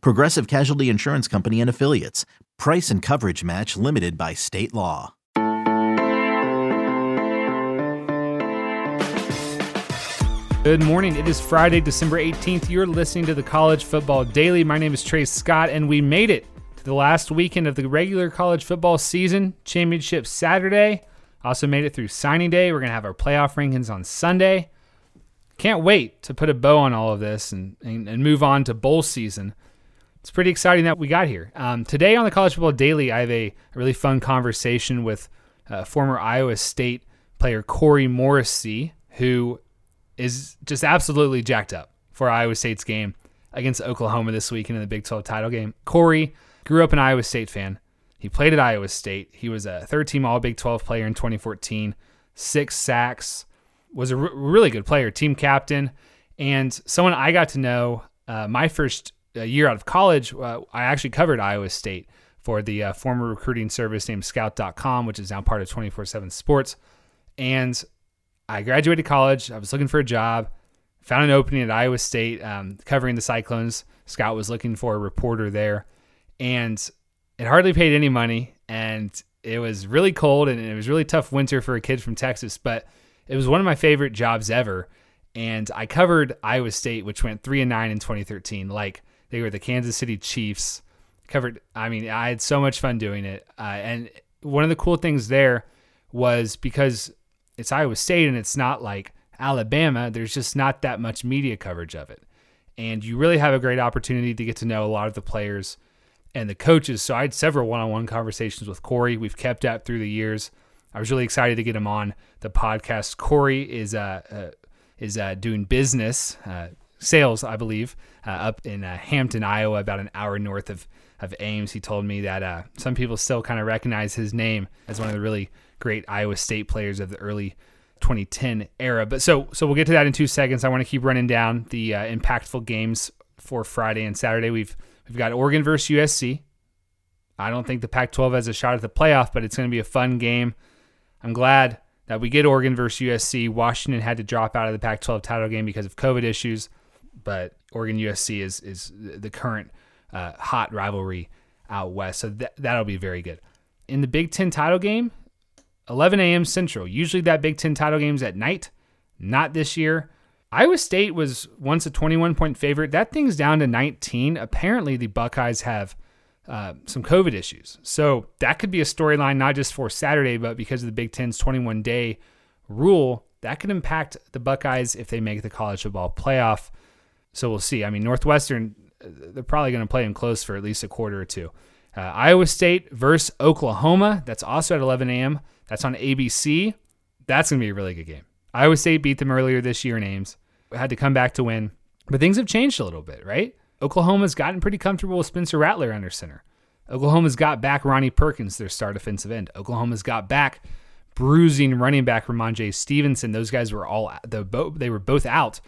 Progressive Casualty Insurance Company and Affiliates. Price and coverage match limited by state law. Good morning. It is Friday, December 18th. You're listening to the College Football Daily. My name is Trey Scott, and we made it to the last weekend of the regular college football season. Championship Saturday. Also made it through signing day. We're going to have our playoff rankings on Sunday. Can't wait to put a bow on all of this and, and, and move on to bowl season. It's pretty exciting that we got here. Um, today on the College Football Daily, I have a, a really fun conversation with uh, former Iowa State player Cory Morrissey, who is just absolutely jacked up for Iowa State's game against Oklahoma this weekend in the Big 12 title game. Cory grew up an Iowa State fan. He played at Iowa State. He was a third team All Big 12 player in 2014, six sacks, was a r- really good player, team captain, and someone I got to know uh, my first uh, year out of college. Uh, I actually covered Iowa State for the uh, former recruiting service named Scout.com, which is now part of 24 7 Sports. And I graduated college. I was looking for a job, found an opening at Iowa State um, covering the Cyclones. Scout was looking for a reporter there, and it hardly paid any money. And it was really cold and it was really tough winter for a kid from Texas, but it was one of my favorite jobs ever. And I covered Iowa State, which went three and nine in 2013. Like they were the Kansas City Chiefs. Covered. I mean, I had so much fun doing it. Uh, and one of the cool things there was because it's Iowa State and it's not like Alabama, there's just not that much media coverage of it. And you really have a great opportunity to get to know a lot of the players and the coaches. So I had several one on one conversations with Cory. We've kept up through the years. I was really excited to get him on the podcast. Corey is uh, uh is uh, doing business uh, sales, I believe, uh, up in uh, Hampton, Iowa, about an hour north of of Ames. He told me that uh, some people still kind of recognize his name as one of the really great Iowa State players of the early 2010 era. But so so we'll get to that in two seconds. I want to keep running down the uh, impactful games for Friday and Saturday. We've we've got Oregon versus USC. I don't think the Pac-12 has a shot at the playoff, but it's going to be a fun game. I'm glad that we get Oregon versus USC. Washington had to drop out of the Pac-12 title game because of COVID issues, but Oregon USC is is the current uh, hot rivalry out west, so that that'll be very good. In the Big Ten title game, 11 a.m. Central. Usually that Big Ten title game's at night. Not this year. Iowa State was once a 21 point favorite. That thing's down to 19. Apparently, the Buckeyes have uh, some COVID issues. So that could be a storyline, not just for Saturday, but because of the Big Ten's 21 day rule, that could impact the Buckeyes if they make the college football playoff. So we'll see. I mean, Northwestern, they're probably going to play them close for at least a quarter or two. Uh, Iowa State versus Oklahoma. That's also at 11 a.m. That's on ABC. That's going to be a really good game. Iowa State beat them earlier this year in Ames. Had to come back to win. But things have changed a little bit, right? Oklahoma's gotten pretty comfortable with Spencer Rattler under center. Oklahoma's got back Ronnie Perkins, their star defensive end. Oklahoma's got back bruising running back Rhamondre Stevenson. Those guys were all the they were both out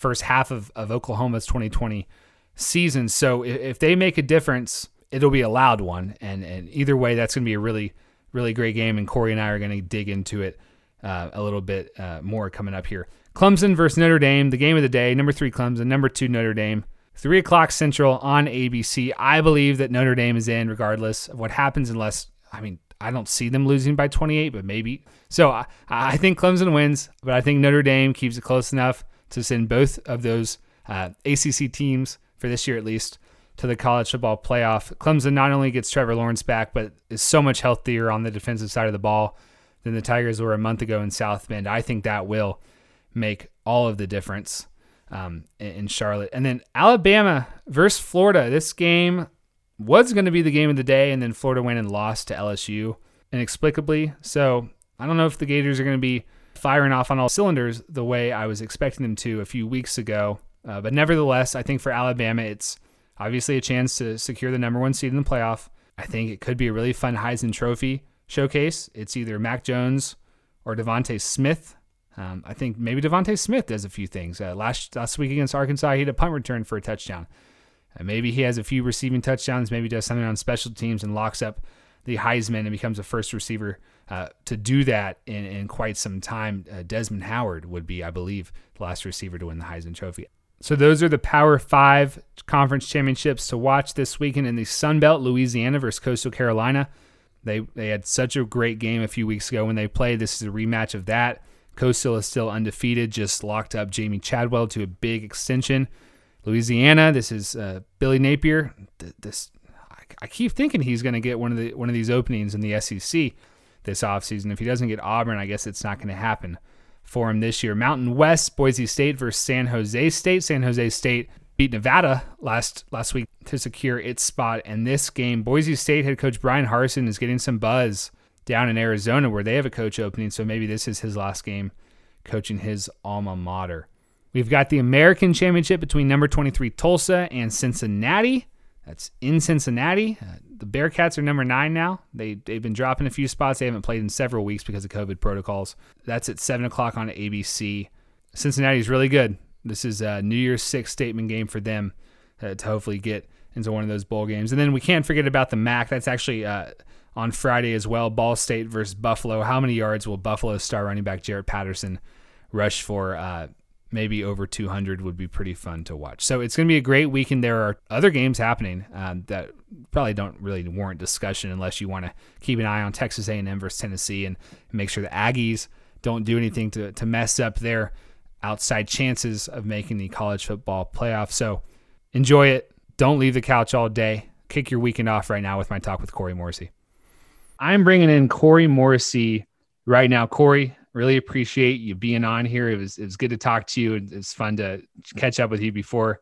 first half of, of Oklahoma's 2020 season. So if they make a difference, it'll be a loud one. And and either way, that's going to be a really really great game, and Corey and I are going to dig into it uh, a little bit uh, more coming up here. Clemson versus Notre Dame, the game of the day. Number three Clemson, number two Notre Dame. Three o'clock Central on ABC. I believe that Notre Dame is in regardless of what happens, unless I mean I don't see them losing by 28, but maybe. So I, I think Clemson wins, but I think Notre Dame keeps it close enough to send both of those uh, ACC teams for this year at least to the college football playoff. Clemson not only gets Trevor Lawrence back, but is so much healthier on the defensive side of the ball than the Tigers were a month ago in South Bend. I think that will make all of the difference um, in Charlotte. And then Alabama versus Florida. This game was going to be the game of the day, and then Florida went and lost to LSU inexplicably. So I don't know if the Gators are going to be firing off on all cylinders the way I was expecting them to a few weeks ago. Uh, but nevertheless, I think for Alabama, it's obviously a chance to secure the number one seed in the playoff. I think it could be a really fun Heisman Trophy showcase. It's either Mac Jones or DeVonta Smith. Um, I think maybe DeVonta Smith does a few things. Uh, last last week against Arkansas, he had a punt return for a touchdown. Uh, maybe he has a few receiving touchdowns. Maybe does something on special teams and locks up the Heisman and becomes a first receiver uh, to do that in, in quite some time. Uh, Desmond Howard would be, I believe, the last receiver to win the Heisman Trophy. So those are the Power Five conference championships to watch this weekend in the Sun Belt. Louisiana versus Coastal Carolina. They they had such a great game a few weeks ago when they played. This is a rematch of that. Coastal is still undefeated, just locked up Jamey Chadwell to a big extension. Louisiana, this is uh, Billy Napier. This I keep thinking he's going to get one of the one of these openings in the SEC this offseason. If he doesn't get Auburn, I guess it's not going to happen for him this year. Mountain West, Boise State versus San Jose State. San Jose State beat Nevada last last week to secure its spot in this game. Boise State head coach Bryan Harsin is getting some buzz down in Arizona where they have a coach opening, so maybe this is his last game coaching his alma mater. We've got the American Championship between number 23 Tulsa and Cincinnati. That's in Cincinnati. The Bearcats are number nine now. They they've been dropping a few spots. They haven't played in several weeks because of COVID protocols. That's at seven o'clock on ABC. Cincinnati's really good. This is a New Year's Six statement game for them uh, to hopefully get into one of those bowl games. And then we can't forget about the MAC. That's actually uh, on Friday as well. Ball State versus Buffalo. How many yards will Buffalo star running back Jaret Patterson rush for? Uh, maybe over 200 would be pretty fun to watch. So it's going to be a great weekend. There are other games happening um, that probably don't really warrant discussion unless you want to keep an eye on Texas A&M versus Tennessee and make sure the Aggies don't do anything to, to mess up their outside chances of making the college football playoff. So enjoy it. Don't leave the couch all day. Kick your weekend off right now with my talk with Cory Morrissey. I'm bringing in Cory Morrissey right now. Cory, Really appreciate you being on here. It was it was good to talk to you. It's fun to catch up with you before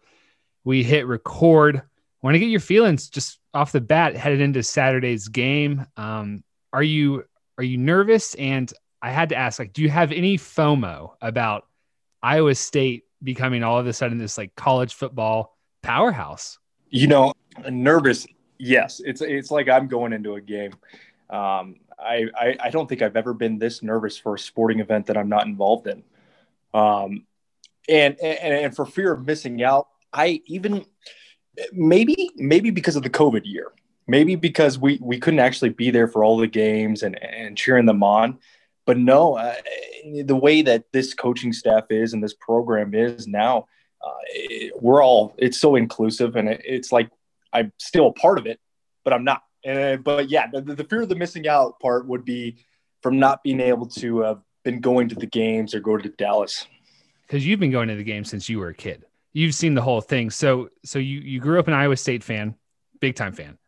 we hit record. Want to get your feelings just off the bat headed into Saturday's game. Um, are you are you nervous? And I had to ask, like, do you have any FOMO about Iowa State becoming all of a sudden this like college football powerhouse? You know, nervous. Yes, it's it's like I'm going into a game. Um, I, I, I don't think I've ever been this nervous for a sporting event that I'm not involved in. Um, and, and, and for fear of missing out, I even maybe, maybe because of the COVID year, maybe because we, we couldn't actually be there for all the games and, and cheering them on. But no, uh, the way that this coaching staff is and this program is now, uh, it, we're all, it's so inclusive and it, it's like I'm still a part of it, but I'm not uh, but yeah, the, the, fear of the missing out part would be from not being able to have been going to the games or go to Dallas. Because you've been going to the game since you were a kid. You've seen the whole thing. So so you you grew up an Iowa State fan, big time fan.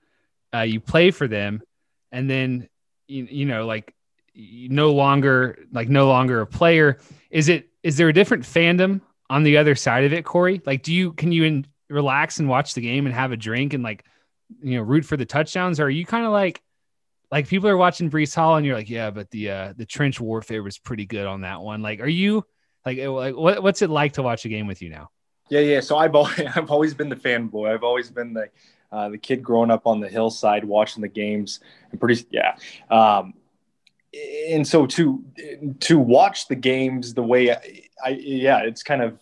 Uh, you play for them, and then you, you know like no longer like no longer a player. Is it is there a different fandom on the other side of it, Cory? Like, do you can you in, relax and watch the game and have a drink and like you know root for the touchdowns? Or are you kind of like like people are watching Breece Hall and you're like, yeah, but the uh, the trench warfare was pretty good on that one. Like, are you like like what, what's it like to watch a game with you now? Yeah, yeah. So I've always, I've always been the fanboy. I've always been the uh, the kid growing up on the hillside watching the games and pretty yeah. Um, and so to to watch the games the way I, I yeah, it's kind of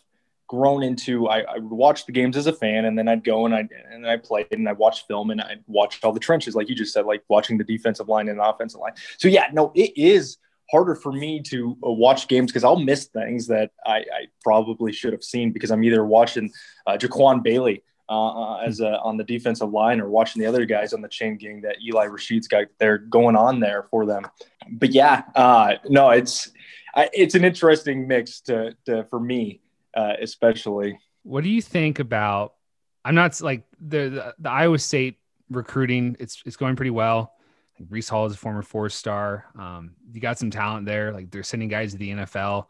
grown into I, I, would watch the games as a fan and then I'd go and I and I played and I watched film and I watched all the trenches like you just said like watching the defensive line and offensive line. So yeah, no, it is harder for me to uh, watch games because I'll miss things that I, I, probably should have seen because I'm either watching uh, Jaquan Bailey uh, uh, as a, on the defensive line or watching the other guys on the chain gang that Eli Rasheed's got there going on there for them. But yeah, uh, no, it's I, it's an interesting mix to, to for me uh, especially. What do you think about? I'm not like the, the, the Iowa State recruiting. It's it's going pretty well. Like Breece Hall is a former four star. Um, you got some talent there. Like they're sending guys to the NFL.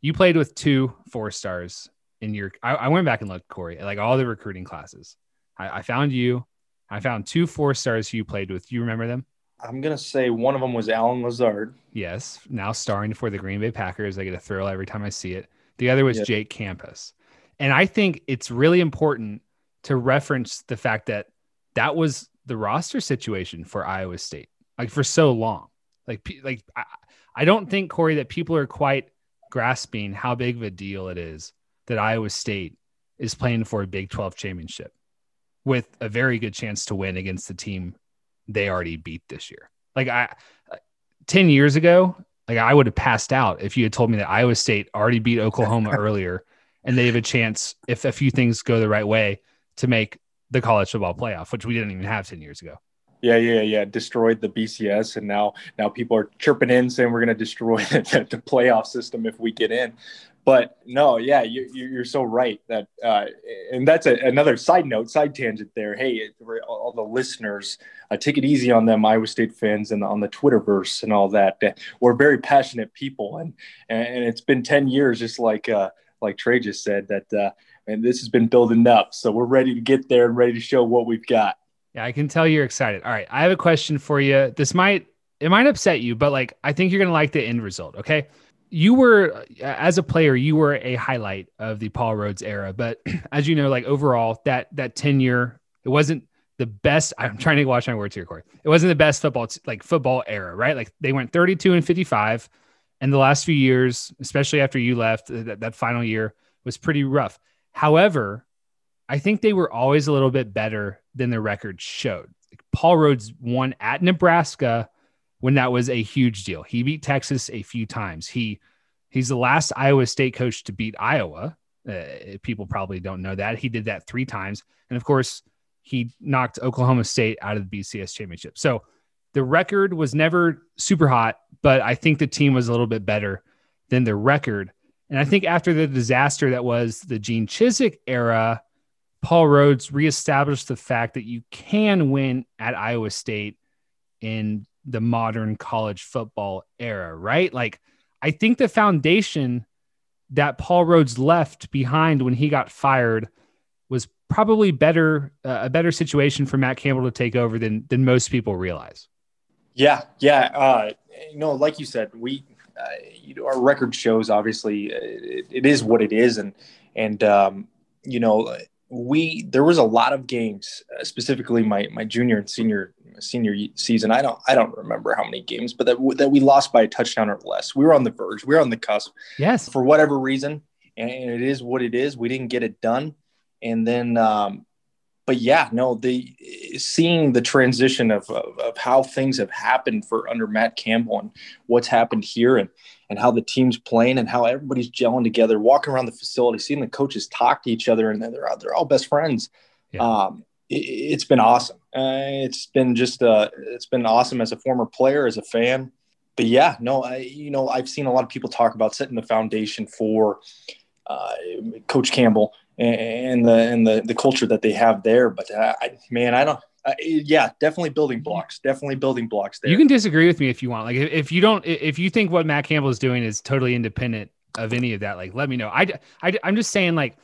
You played with two four stars in your. I, I went back and looked, Cory, like all the recruiting classes. I, I found you. I found two four stars who you played with. Do you remember them? I'm gonna say one of them was Allen Lazard. Yes, now starring for the Green Bay Packers. I get a thrill every time I see it. The other was yep. Jake Campos. And I think it's really important to reference the fact that that was the roster situation for Iowa State, like for so long. Like, like I, I don't think Cory that people are quite grasping how big of a deal it is that Iowa State is playing for a Big 12 championship with a very good chance to win against the team they already beat this year. Like I uh, 10 years ago, like I would have passed out if you had told me that Iowa State already beat Oklahoma earlier and they have a chance if a few things go the right way to make the college football playoff, which we didn't even have 10 years ago. Yeah, yeah, yeah. Destroyed the BCS, and now now people are chirping in saying we're going to destroy the, the, playoff system if we get in. But no, yeah, you, you're so right that, uh, and that's a, another side note, side tangent there. Hey, all the listeners, uh, take it easy on them, Iowa State fans, and on the Twitterverse and all that. We're very passionate people, and and it's been ten years, just like uh, like Trey just said, that uh, and this has been building up. So we're ready to get there and ready to show what we've got. Yeah, I can tell you're excited. All right, I have a question for you. This might it might upset you, but like I think you're gonna like the end result. Okay, you were as a player, you were a highlight of the Paul Rhoads era. But as you know, like overall, that that tenure, it wasn't the best. I'm trying to watch my words here, Cory. It wasn't the best football like football era, right? Like they went 32 and 55, and the last few years, especially after you left, uh, that, that final year was pretty rough. However, I think they were always a little bit better than the record showed. Paul Rhoads won at Nebraska when that was a huge deal. He beat Texas a few times. He he's the last Iowa State coach to beat Iowa. Uh, people probably don't know that. He did that 3 times. And of course, he knocked Oklahoma State out of the BCS championship. So the record was never super hot, but I think the team was a little bit better than the record. And I think after the disaster that was the Gene Chizik era, Paul Rhoads reestablished the fact that you can win at Iowa State in the modern college football era, right? Like, I think the foundation that Paul Rhoads left behind when he got fired was probably better uh, a better situation for Matt Campbell to take over than than most people realize. Yeah, yeah. Uh, you know, like you said, we uh, you know our record shows obviously uh, it, it is what it is, and and um, you know we there was a lot of games, uh, specifically my my junior and senior senior season. I don't I don't remember how many games, but that that we lost by a touchdown or less. We were on the verge. We were on the cusp. Yes, for whatever reason, and it is what it is. We didn't get it done, and then um, but yeah, no, the seeing the transition of, of, of how things have happened for under Matt Campbell and what's happened here and and how the team's playing and how everybody's gelling together, walking around the facility, seeing the coaches talk to each other and they're they're all best friends. Yeah. Um, it, has been awesome. Uh, it's been just uh, it's been awesome as a former player, as a fan. But yeah, no, I you know I've seen a lot of people talk about setting the foundation for uh, Coach Campbell and the and the the culture that they have there. But uh, I, man, I don't. Uh, yeah, definitely building blocks. Definitely building blocks there. You can disagree with me if you want. Like if you don't, if you think what Matt Campbell is doing is totally independent of any of that, like let me know. I, I I'm just saying like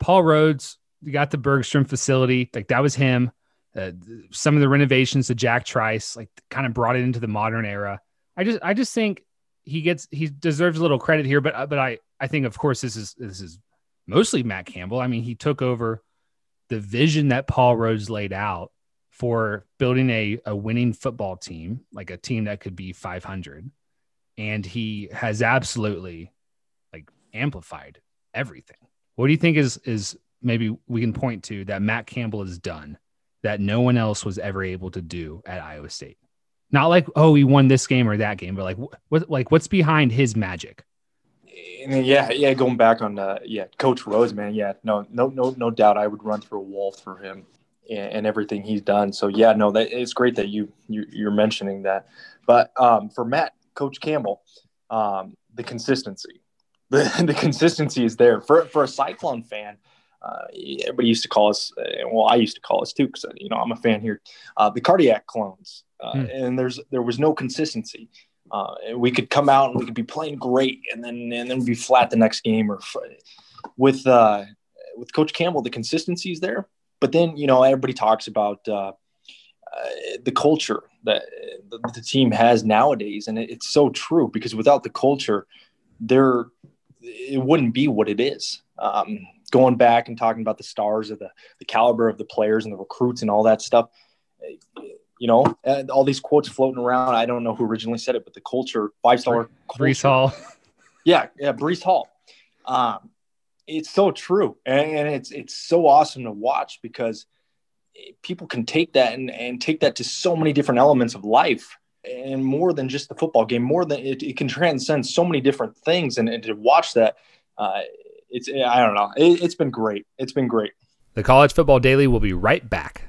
Paul Rhoads got the Bergstrom facility, like that was him. Uh, some of the renovations to Jack Trice, like kind of brought it into the modern era. I just I just think he gets he deserves a little credit here, but uh, but I I think of course this is this is mostly Matt Campbell. I mean, he took over the vision that Paul Rhoads laid out for building a, a winning football team, like a team that could be 500. And he has absolutely like amplified everything. What do you think is, is maybe we can point to that Matt Campbell has done that no one else was ever able to do at Iowa State? Not like, oh, he won this game or that game, but like what, like what's behind his magic? yeah, yeah. Going back on, uh, yeah, Coach Rhoads, man. Yeah, no, no, no, no doubt. I would run through a wall for him and, and everything he's done. So yeah, no, that it's great that you, you are mentioning that. But um, for Matt, Coach Campbell, um, the consistency, the, the consistency is there for for a Cyclone fan. Uh, everybody used to call us, uh, well, I used to call us too, because you know I'm a fan here. Uh, the cardiac clones, uh, hmm. and there's there was no consistency. Uh, we could come out and we could be playing great, and then and then be flat the next game. Or with uh, with Coach Campbell, the consistency is there. But then you know everybody talks about uh, uh, the culture that the, the, team has nowadays, and it, it's so true because without the culture, there it wouldn't be what it is. Um, going back and talking about the stars of the the caliber of the players and the recruits and all that stuff you know, all these quotes floating around. I don't know who originally said it, but the culture, five star. Breece Hall. Yeah, yeah, Breece Hall. Um, it's so true, and, and it's it's so awesome to watch because people can take that and, and take that to so many different elements of life and more than just the football game more than it, it can transcend so many different things and, and to watch that uh, it's i don't know. It, it's been great. It's been great. The college football daily will be right back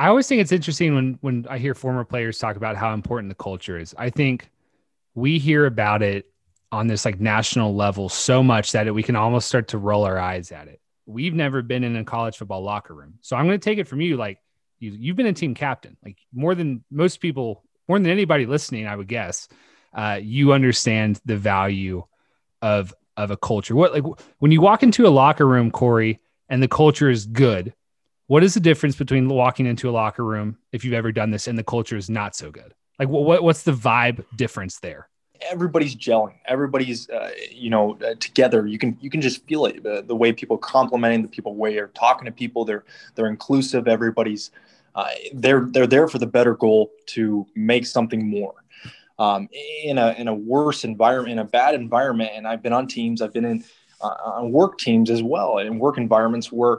I always think it's interesting when when I hear former players talk about how important the culture is. I think we hear about it on this like national level so much that it, we can almost start to roll our eyes at it. We've never been in a college football locker room. So I'm going to take it from you like you you've been a team captain. Like more than most people, more than anybody listening, I would guess. Uh, you understand the value of of a culture. What like when you walk into a locker room, Cory, and the culture is good, what is the difference between walking into a locker room if you've ever done this and the culture is not so good? Like what, what's the vibe difference there? Everybody's gelling. Everybody's, uh, you know, uh, together. You can you can just feel it. The, the way people complimenting the people, way they're talking to people. They're they're inclusive. Everybody's uh, they're they're there for the better goal to make something more. Um, in a in a worse environment, in a bad environment, and I've been on teams. I've been in uh, on work teams as well, in work environments where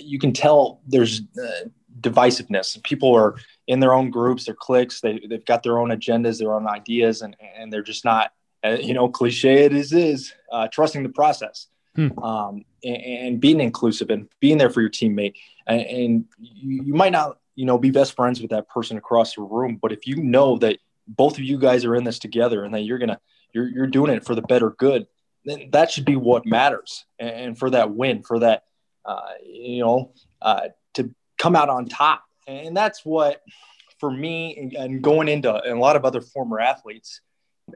you can tell there's uh, divisiveness. People are in their own groups, their cliques. They they've got their own agendas, their own ideas, and and they're just not, uh, you know, cliche it is is uh, trusting the process. Hmm. Um, and, and, being inclusive and being there for your teammate. And, and you, you, might not, you know, be best friends with that person across the room, but if you know that both of you guys are in this together and that you're gonna, you're, you're doing it for the better good, then that should be what matters. And, and for that win, for that uh, you know, uh, to come out on top. And that's what, for me, and going into and a lot of other former athletes,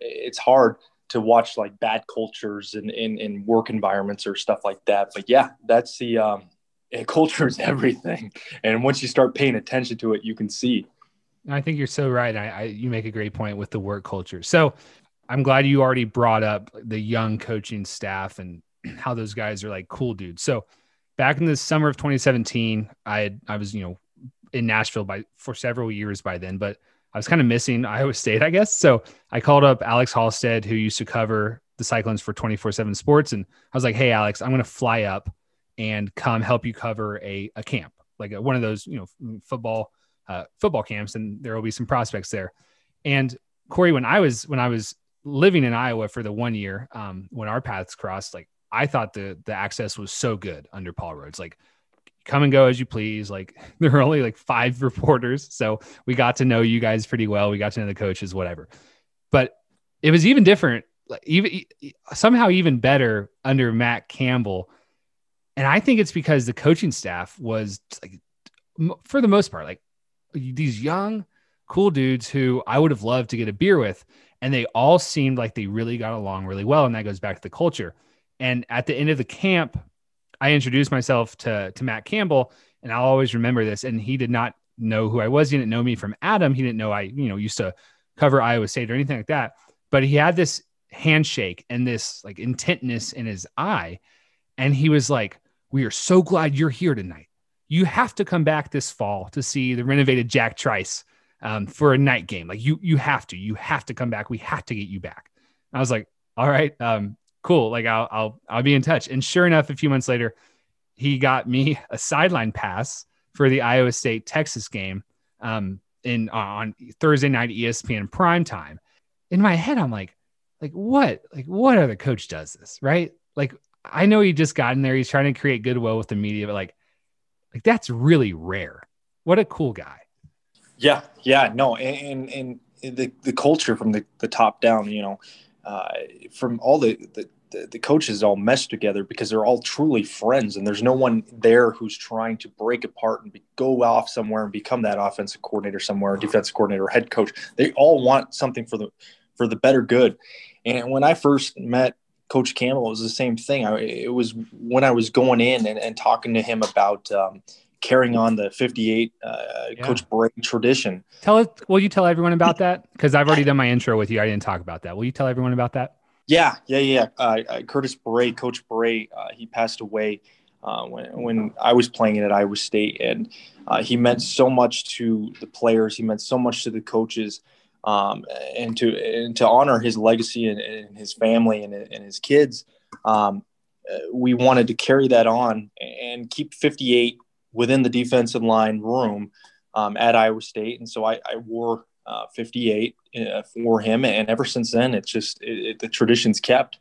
it's hard to watch like bad cultures in, in work environments or stuff like that. But yeah, that's the um, culture is everything. And once you start paying attention to it, you can see. I think you're so right. I, I you make a great point with the work culture. So I'm glad you already brought up the young coaching staff and how those guys are like cool dudes. So back in the summer of 2017, I had, I was, you know, in Nashville by for several years by then, but I was kind of missing Iowa State, I guess. So I called up Alex Halsted, who used to cover the Cyclones for 24 7 sports. And I was like, hey, Alex, I'm going to fly up and come help you cover a, a camp, like a, one of those, you know, football, uh, football camps. And there will be some prospects there. And Cory, when I was, when I was living in Iowa for the one year, um, when our paths crossed, like I thought the the access was so good under Paul Rhoads. Like come and go as you please. Like there were only like five reporters. So we got to know you guys pretty well. We got to know the coaches, whatever. But it was even different, like even somehow even better under Matt Campbell. And I think it's because the coaching staff was like, for the most part, like these young, cool dudes who I would have loved to get a beer with. And they all seemed like they really got along really well. And that goes back to the culture. And at the end of the camp, I introduced myself to, to Matt Campbell, and I'll always remember this. And he did not know who I was. He didn't know me from Adam. He didn't know I, you know, used to cover Iowa State or anything like that. But he had this handshake and this like intentness in his eye. And he was like, We are so glad you're here tonight. You have to come back this fall to see the renovated Jack Trice um, for a night game. Like you, you have to, you have to come back. We have to get you back. I was like, all right, um, cool. Like I'll I'll I'll be in touch. And sure enough, a few months later, he got me a sideline pass for the Iowa State Texas game um, in on Thursday night ESPN prime time. In my head, I'm like, like what? Like what other coach does this, right? Like I know he just got in there. He's trying to create goodwill with the media, but like, like that's really rare. What a cool guy. Yeah, yeah, no, and and, and the the culture from the the top down, you know, uh, from all the, the, the, coaches all mesh together because they're all truly friends and there's no one there who's trying to break apart and be, go off somewhere and become that offensive coordinator somewhere, defensive coordinator, head coach. They all want something for the for the better good. And when I first met Coach Campbell, it was the same thing. I, it was when I was going in and, and talking to him about um, carrying on the 58 uh, yeah. Coach Bray tradition. Tell it. Will you tell everyone about that? Because I've already done my intro with you. I didn't talk about that. Will you tell everyone about that? Yeah, yeah, yeah. Uh, uh Curtis Bray, Coach Bray, uh, he passed away uh, when when I was playing at Iowa State, and uh, he meant so much to the players. He meant so much to the coaches, um, and to and to honor his legacy and, and his family and, and his kids. Um, we wanted to carry that on and keep 58 within the defensive line room um, at Iowa State, and so I, I wore uh, 58 uh, for him. And ever since then, it's just it, it, the tradition's kept.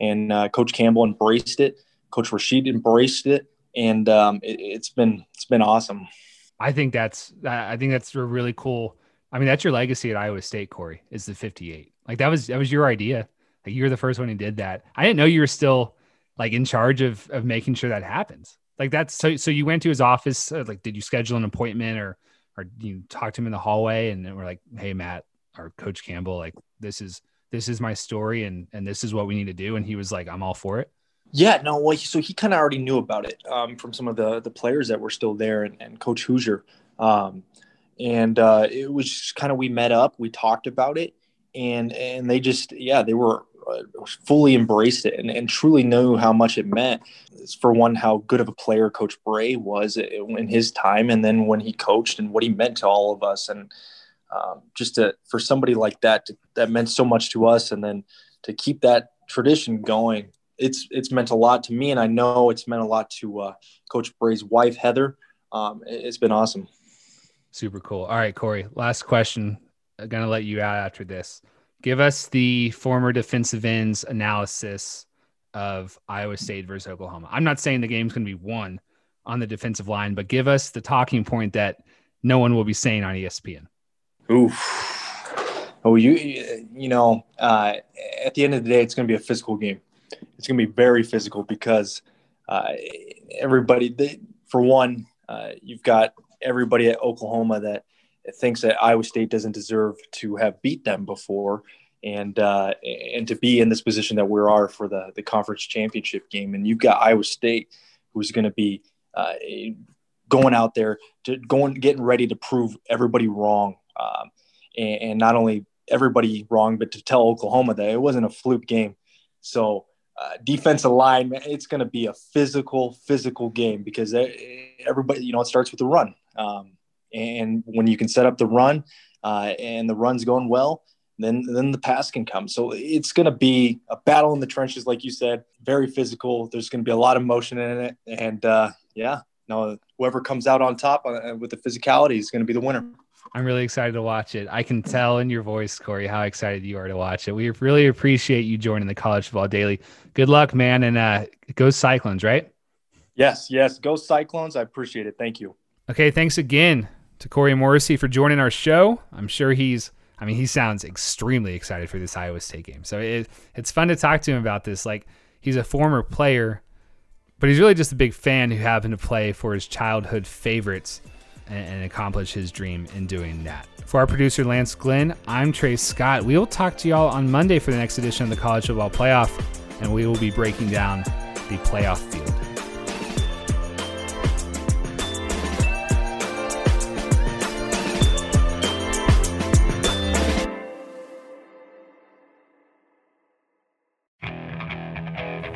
And uh, Coach Campbell embraced it. Coach Rasheed embraced it, and um, it, has been it's been awesome. I think that's I think that's a really cool. I mean, that's your legacy at Iowa State, Cory. Is the 58 like that was that was your idea? Like you were the first one who did that. I didn't know you were still like in charge of of making sure that happens. Like that's so so you went to his office. Uh, like, did you schedule an appointment or? or you talked to him in the hallway and we're like, Hey, Matt, or coach Campbell, like this is, this is my story and, and this is what we need to do. And he was like, I'm all for it. Yeah, no, well, so he kind of already knew about it um, from some of the the players that were still there and, and Coach Hoosier, um, and uh, it was kind of we met up, we talked about it, and and they just yeah they were fully embraced it and, and truly knew how much it meant. For one, how good of a player Coach Bray was in his time, and then when he coached and what he meant to all of us, and um, just to for somebody like that to, that meant so much to us, and then to keep that tradition going, it's it's meant a lot to me, and I know it's meant a lot to uh, Coach Bray's wife Heather. Um, it's been awesome. Super cool. All right, Cory. Last question. I'm gonna let you out after this. Give us the former defensive ends analysis of Iowa State versus Oklahoma. I'm not saying the game's going to be won on the defensive line, but give us the talking point that no one will be saying on ESPN. Oof. Oh, you you know, uh, at the end of the day, it's going to be a physical game. It's going to be very physical because uh, everybody, they, for one, uh, you've got everybody at Oklahoma that thinks that Iowa State doesn't deserve to have beat them before, and uh, and to be in this position that we are for the the conference championship game. And you've got Iowa State, who's going to be uh, going out there to going getting ready to prove everybody wrong, um, and, and, not only everybody wrong, but to tell Oklahoma that it wasn't a fluke game. So. Uh, defensive line, it's going to be a physical, physical game because everybody, you know, it starts with the run. Um, and when you can set up the run uh, and the run's going well, then then the pass can come. So it's going to be a battle in the trenches, like you said, very physical. There's going to be a lot of motion in it, and uh, yeah, no, whoever comes out on top uh, with the physicality is going to be the winner. I'm really excited to watch it. I can tell in your voice, Cory, how excited you are to watch it. We really appreciate you joining the College Football Daily. Good luck, man, and uh, go Cyclones, right? Yes, yes, go Cyclones. I appreciate it. Thank you. Okay, thanks again to Cory Morrissey for joining our show. I'm sure he's, I mean, he sounds extremely excited for this Iowa State game. So it, it's fun to talk to him about this. Like, he's a former player, but he's really just a big fan who happened to play for his childhood favorites and, and accomplish his dream in doing that. For our producer, Lance Glenn, I'm Trey Scott. We will talk to y'all on Monday for the next edition of the College Football Playoff, and we will be breaking down the playoff field.